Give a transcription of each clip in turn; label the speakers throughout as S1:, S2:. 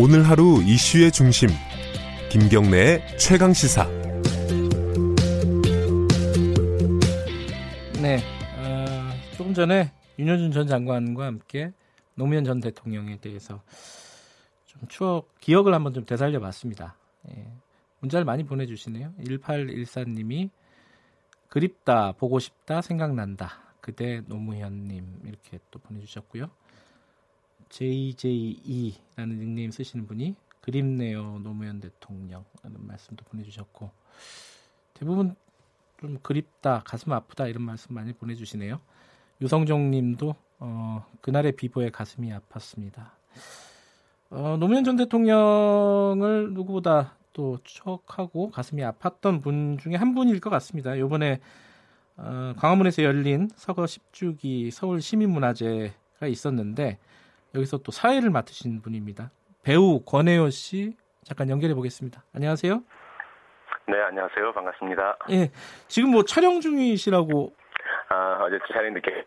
S1: 오늘 하루 이슈의 중심 김경래의 최강 시사.
S2: 네, 어, 조금 전에 윤여준 전 장관과 함께 노무현 전 대통령에 대해서 좀 추억 기억을 한번 좀 되살려 봤습니다. 예, 문자를 많이 보내주시네요. 1814님이 그립다, 보고 싶다, 생각난다. 그대 노무현님 이렇게 또 보내주셨고요. JJE라는 닉네임 쓰시는 분이 그립네요 노무현 대통령 라는 말씀도 보내주셨고 대부분 좀 그립다 가슴 아프다 이런 말씀 많이 보내주시네요. 유성종님도 어, 그날의 비보에 가슴이 아팠습니다. 어, 노무현 전 대통령을 누구보다 또 추억하고 가슴이 아팠던 분 중에 한 분일 것 같습니다. 이번에 어, 광화문에서 열린 서거 10주기 서울 시민문화제가 있었는데 여기서 또 사회를 맡으신 분입니다. 배우 권혜요 씨 잠깐 연결해 보겠습니다. 안녕하세요.
S3: 네, 안녕하세요. 반갑습니다.
S2: 예, 지금 뭐 촬영 중이시라고.
S3: 아, 어제 촬영 늦게.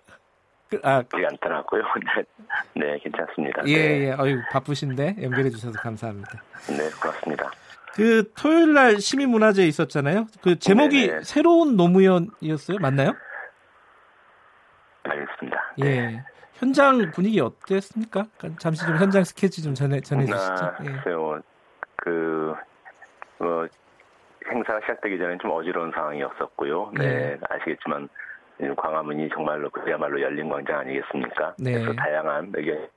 S3: 그, 아, 그게 않더라고요. 네, 네, 괜찮습니다.
S2: 예,
S3: 네.
S2: 예, 어유 바쁘신데 연결해 주셔서 감사합니다.
S3: 네, 고맙습니다.
S2: 그 토요일 날 시민문화제 있었잖아요. 그 제목이 네네. 새로운 노무현이었어요, 맞나요?
S3: 알겠습니다.
S2: 예. 네. 현장 분위기 어땠습니까? 잠시 좀 현장 스케치 좀 전해 전해주시죠.
S3: 아, 예. 글쎄요, 그 뭐, 행사가 시작되기 전에 좀 어지러운 상황이었었고요. 네, 네. 아시겠지만 광화문이 정말로 그야말로 열린 광장 아니겠습니까? 네. 그래서 다양한 의견,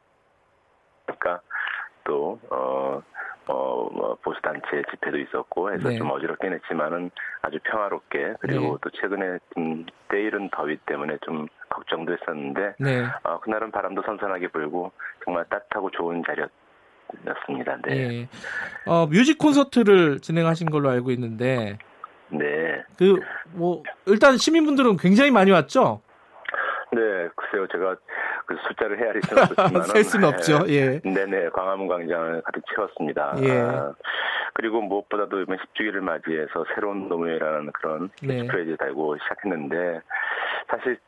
S3: 그러니까 또 어. 어, 뭐, 보수 단체 집회도 있었고 해서 네. 좀 어지럽긴 했지만은 아주 평화롭게 그리고 네. 또 최근에 좀 때이른 더위 때문에 좀 걱정도 했었는데 네. 어, 그날은 바람도 선선하게 불고 정말 따뜻하고 좋은 자리였습니다. 네. 네.
S2: 어, 뮤직 콘서트를 진행하신 걸로 알고 있는데
S3: 네.
S2: 그 뭐 일단 시민분들은 굉장히 많이 왔죠?
S3: 네, 글쎄요, 제가 그 숫자를 헤아릴 수는 없지만
S2: 셀 수는 없죠. 예.
S3: 네네, 광화문 광장을 가득 채웠습니다. 예. 아, 그리고 무엇보다도 이번 10주기를 맞이해서 새로운 노무현이라는 그런 네. 캐치프레이즈 달고 시작했는데 사실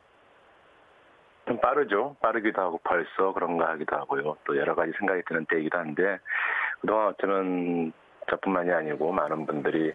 S3: 좀 빠르죠. 빠르기도 하고 벌써 그런가 하기도 하고요. 또 여러 가지 생각이 드는 때이기도 한데 그동안 어쩌면 저뿐만이 아니고 많은 분들이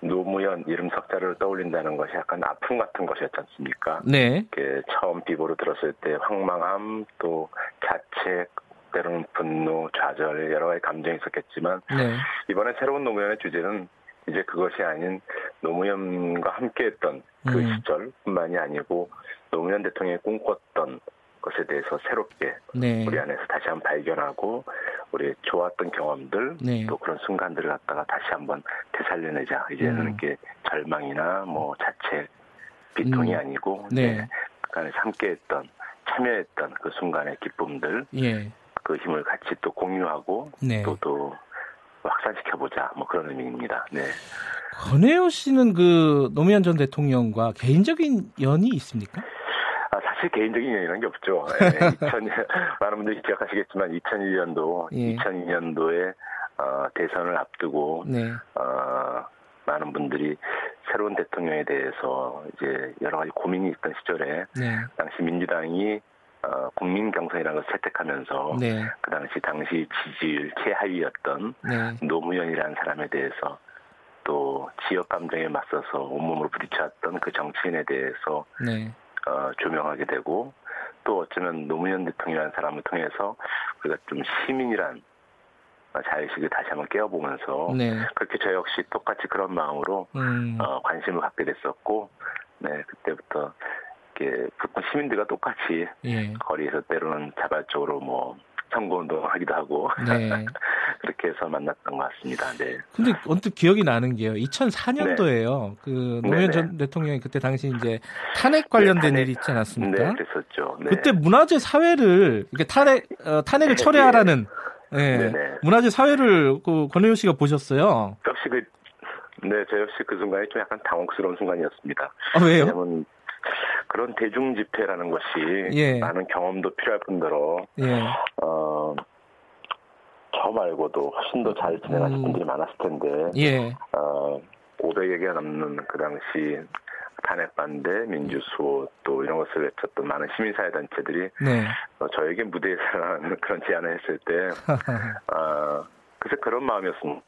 S3: 노무현 이름 석자를 떠올린다는 것이 약간 아픔 같은 것이었지 않습니까?
S2: 네.
S3: 이렇게 처음 비보로 들었을 때 황망함 또 자책 때로는 분노, 좌절 여러 가지 감정이 있었겠지만 네. 이번에 새로운 노무현의 주제는 이제 그것이 아닌 노무현과 함께했던 그 음. 시절뿐만이 아니고 노무현 대통령이 꿈꿨던 것에 대해서 새롭게 네. 우리 안에서 다시 한번 발견하고 우리 좋았던 경험들 네. 또 그런 순간들을 갖다가 다시 한번 되살려내자 이제는 음. 이렇게 절망이나 뭐 자체 비통이 음. 아니고 네. 네. 그 안에서 함께했던 참여했던 그 순간의 기쁨들 예. 그 힘을 같이 또 공유하고 네. 또또 또 확산시켜보자 뭐 그런 의미입니다. 네.
S2: 권혜요 씨는 그 노무현 전 대통령과 개인적인 연이 있습니까?
S3: 사실 개인적인 인연이라는 게 없죠. 네, 2000, 많은 분들이 기억하시겠지만 2001년도, 예. 2002년도에 어, 대선을 앞두고 네. 어, 많은 분들이 새로운 대통령에 대해서 이제 여러 가지 고민이 있던 시절에 네. 당시 민주당이 어, 국민 경선이라는 것을 채택하면서 네. 그 당시 당시 지지율 최하위였던 네. 노무현이라는 사람에 대해서 또 지역 감정에 맞서서 온몸으로 부딪혔던 그 정치인에 대해서 네. 어, 조명하게 되고 또 어쩌면 노무현 대통령이라는 사람을 통해서 우리가 좀 시민이란 자의식을 다시 한번 깨워보면서 네. 그렇게 저 역시 똑같이 그런 마음으로 음. 어, 관심을 갖게 됐었고 네 그때부터 이렇게 시민들과 똑같이 예. 거리에서 때로는 자발적으로 뭐 선거운동을 하기도 하고 네. 그렇게 해서 만났던 것 같습니다. 네.
S2: 근데 언뜻 기억이 나는 게요. 2004년도에요. 네. 그 노무현 전 대통령이 그때 당시 이제 탄핵 관련된 네, 일이 있지 않았습니까?
S3: 네, 그랬었죠. 네.
S2: 그때 문화재 사회를 이렇게 탄핵 어, 탄핵을 네, 철회하라는 네. 문화재 사회를 그 권혜호 씨가 보셨어요.
S3: 역시 그 네, 저 역시 그 순간이 좀 약간 당혹스러운 순간이었습니다.
S2: 아, 왜요?
S3: 왜냐면 그런 대중 집회라는 것이 예. 많은 경험도 필요할 뿐더러 예. 어, 저 말고도 훨씬 더 잘 진행하실 음. 분들이 많았을 텐데
S2: 예.
S3: 어, 500여 개 넘는 그 당시 탄핵 반대, 민주수호 또 이런 것을 외쳤던 많은 시민사회 단체들이 네. 어, 저에게 무대에서 그런 제안을 했을 때 어, 그래서 그런 마음이었습니다.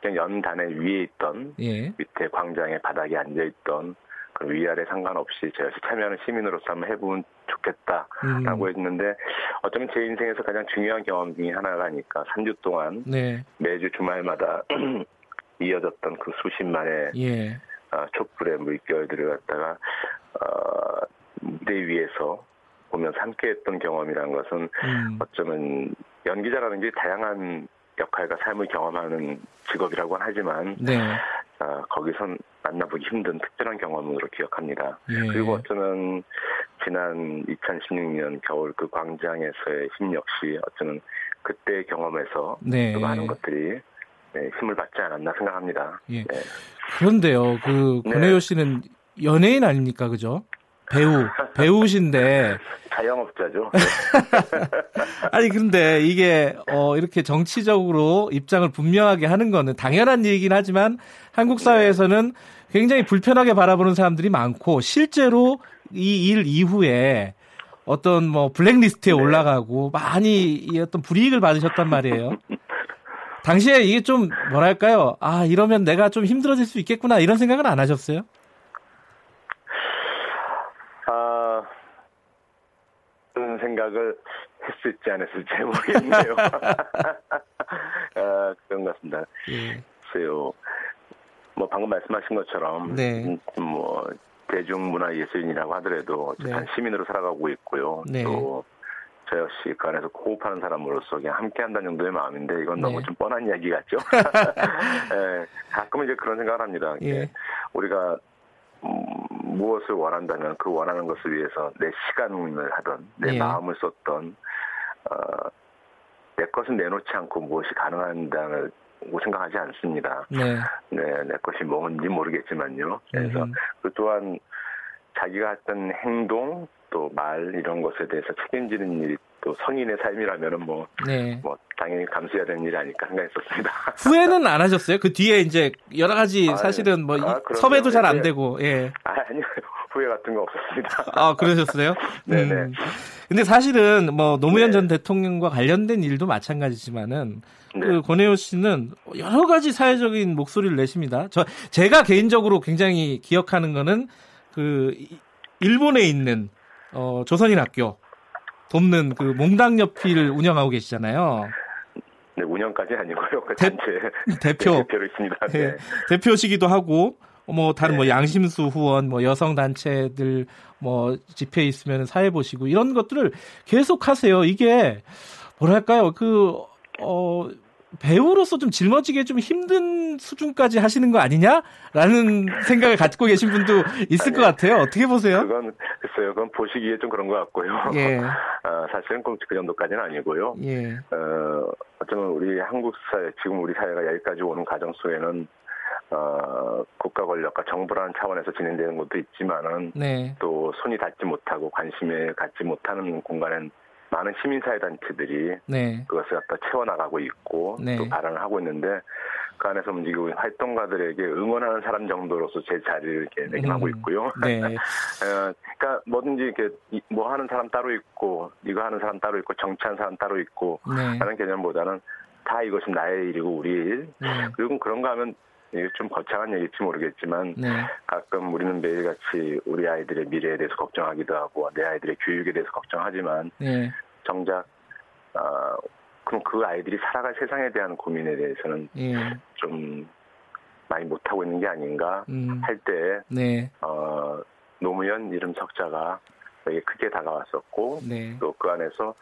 S3: 그냥 연단에 위에 있던 예. 밑에 광장에 바닥에 앉아 있던 그 위아래 상관없이 제가 참여하는 시민으로서 한번 해보면 좋겠다라고 음. 했는데 어쩌면 제 인생에서 가장 중요한 경험 중에 하나가니까 3주 동안 네. 매주 주말마다 이어졌던 그 수십만의 예. 어, 촛불의 물결들을 갖다가 어, 무대 위에서 보면서 함께했던 경험이라는 것은 음. 어쩌면 연기자라는 게 다양한 역할과 삶을 경험하는 직업이라고 하지만 네. 어, 거기선 만나보기 힘든 특별한 경험으로 기억합니다. 예. 그리고 어쩌면 지난 2016년 겨울 그 광장에서의 힘 역시 어쩌면 그때 경험에서 네. 많은 것들이 네, 힘을 받지 않았나 생각합니다. 예. 네.
S2: 그런데요, 그 네. 권혜요 씨는 연예인 아닙니까, 그죠? 배우, 배우신데.
S3: 자영업자죠.
S2: 아니, 근데 이게, 어, 이렇게 정치적으로 입장을 분명하게 하는 거는 당연한 얘기긴 하지만 한국 사회에서는 굉장히 불편하게 바라보는 사람들이 많고 실제로 이 일 이후에 어떤 뭐 블랙리스트에 네. 올라가고 많이 어떤 불이익을 받으셨단 말이에요. 당시에 이게 좀 뭐랄까요? 아, 이러면 내가 좀 힘들어질 수 있겠구나 이런 생각은 안 하셨어요?
S3: 생각을 했을지 안 했을지 모르겠네요. 아, 그런 것 같습니다. 예. 글쎄요. 뭐 방금 말씀하신 것처럼 네. 음, 뭐 대중문화 예술인이라고 하더라도 어쨌든 네. 시민으로 살아가고 있고요. 네. 또저 역시 그 안에서 호흡하는 사람으로서 그냥 함께 한다는 정도의 마음인데 이건 너무 네. 좀 뻔한 이야기 같죠. 예, 가끔은 이제 그런 생각을 합니다. 예. 우리가 음, 무엇을 원한다면 그 원하는 것을 위해서 내 시간을 하던 내 예. 마음을 썼던 어, 내 것은 내놓지 않고 무엇이 가능한다고 생각하지 않습니다. 네. 네, 내 것이 뭔지 모르겠지만요. 그래서 음. 그 또한 자기가 했던 행동 또 말 이런 것에 대해서 책임지는 일이 또 성인의 삶이라면은 뭐, 네. 뭐 당연히 감수해야 되는 일이 아닐까 생각했었습니다.
S2: 후회는 안 하셨어요? 그 뒤에 이제 여러 가지 아, 사실은 뭐 아, 섭외도 잘 안 되고, 예.
S3: 아, 아니요. 후회 같은 거 없었습니다.
S2: 아, 그러셨어요? 네네. 음. 근데 사실은 뭐 노무현 네. 전 대통령과 관련된 일도 마찬가지지만은 네. 그 권혜호 씨는 여러 가지 사회적인 목소리를 내십니다. 저 제가 개인적으로 굉장히 기억하는 거는 그 일본에 있는 어 조선인 학교 돕는 그 몽당 옆필 운영하고 계시잖아요.
S3: 네, 운영까지 아니고요. 그 단체
S2: 대표
S3: 네, 대표로 있습니다. 네.
S2: 네. 대표시기도 하고 뭐 다른 뭐 네. 양심수 후원, 뭐 여성 단체들 뭐 집회 있으면 사회 보시고 이런 것들을 계속 하세요. 이게 뭐랄까요? 그 어 배우로서 좀 짊어지게 좀 힘든 수준까지 하시는 거 아니냐라는 생각을 갖고 계신 분도 있을 아니, 것 같아요. 어떻게 보세요?
S3: 그건 글쎄요. 그건 보시기에 좀 그런 것 같고요. 예. 어, 사실은 꼭 그 정도까지는 아니고요. 예. 어, 어쩌면 우리 한국 사회, 지금 우리 사회가 여기까지 오는 과정 속에는 어, 국가 권력과 정부라는 차원에서 진행되는 것도 있지만은 네. 또 손이 닿지 못하고 관심에 갖지 못하는 공간엔 많은 시민사회단체들이 네. 그것을 갖다 채워나가고 있고 네. 또 발언을 하고 있는데 그 안에서 움직이고 활동가들에게 응원하는 사람 정도로서 제 자리를 이렇게 내임하고 음. 있고요. 네. 어, 그러니까 뭐든지 이렇게 뭐 하는 사람 따로 있고 이거 하는 사람 따로 있고 정치하는 사람 따로 있고 네. 하는 개념보다는 다 이것이 나의 일이고 우리 일. 네. 그리고 그런가 하면 이게 좀 거창한 얘기일지 모르겠지만 네. 가끔 우리는 매일같이 우리 아이들의 미래에 대해서 걱정하기도 하고 내 아이들의 교육에 대해서 걱정하지만 네. 정작 어, 그럼 그 아이들이 살아갈 세상에 대한 고민에 대해서는 예. 좀 많이 못하고 있는 게 아닌가 음. 할때 네. 어, 노무현 이름 석자가 되게 크게 다가왔었고 네. 또그 안에서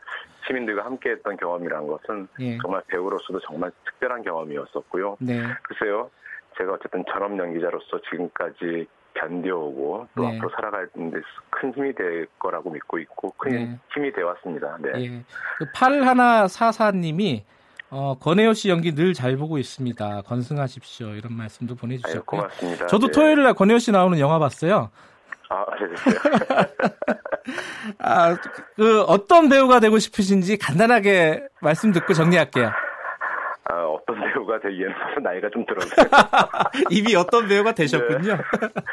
S3: 시민들과 함께했던 경험이란 것은 예. 정말 배우로서도 정말 특별한 경험이었었고요. 네. 글쎄요, 제가 어쨌든 전업 연기자로서 지금까지 견뎌오고 또 네. 앞으로 살아갈 데큰 힘이 될 거라고 믿고 있고 큰 네. 힘이 되어 왔습니다. 네. 예.
S2: 그 8144님이 어, 권혜호 씨 연기 늘 잘 보고 있습니다. 건승하십시오. 이런 말씀도 보내주셨고.
S3: 고맙습니다.
S2: 저도 네. 토요일 날 권혜호 씨 나오는 영화 봤어요.
S3: 아, 네.
S2: 아, 그 어떤 배우가 되고 싶으신지 간단하게 말씀 듣고 정리할게요.
S3: 아, 어떤 배우가 되기에는 나이가 좀 들어서
S2: 이미 어떤 배우가 되셨군요. 네.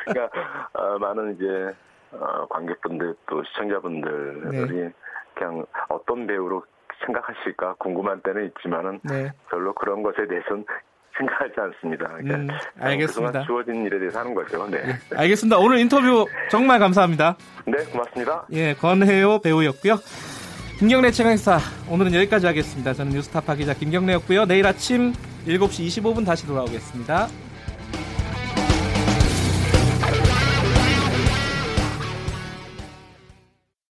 S3: 그러니까 어, 많은 이제 어, 관객분들 또 시청자분들이 네. 그냥 어떤 배우로 생각하실까 궁금한 때는 있지만은 네. 별로 그런 것에 대해서는 생각하지 않습니다. 그러니까 음,
S2: 알겠습니다.
S3: 주어진 일에 대해서 하는 거죠. 네.
S2: 예, 알겠습니다. 오늘 인터뷰 정말 감사합니다.
S3: 네, 고맙습니다.
S2: 예, 권혜호 배우였고요. 김경래 최강사 오늘은 여기까지 하겠습니다. 저는 뉴스타파 기자 김경래였고요. 내일 아침 7시 25분 다시 돌아오겠습니다.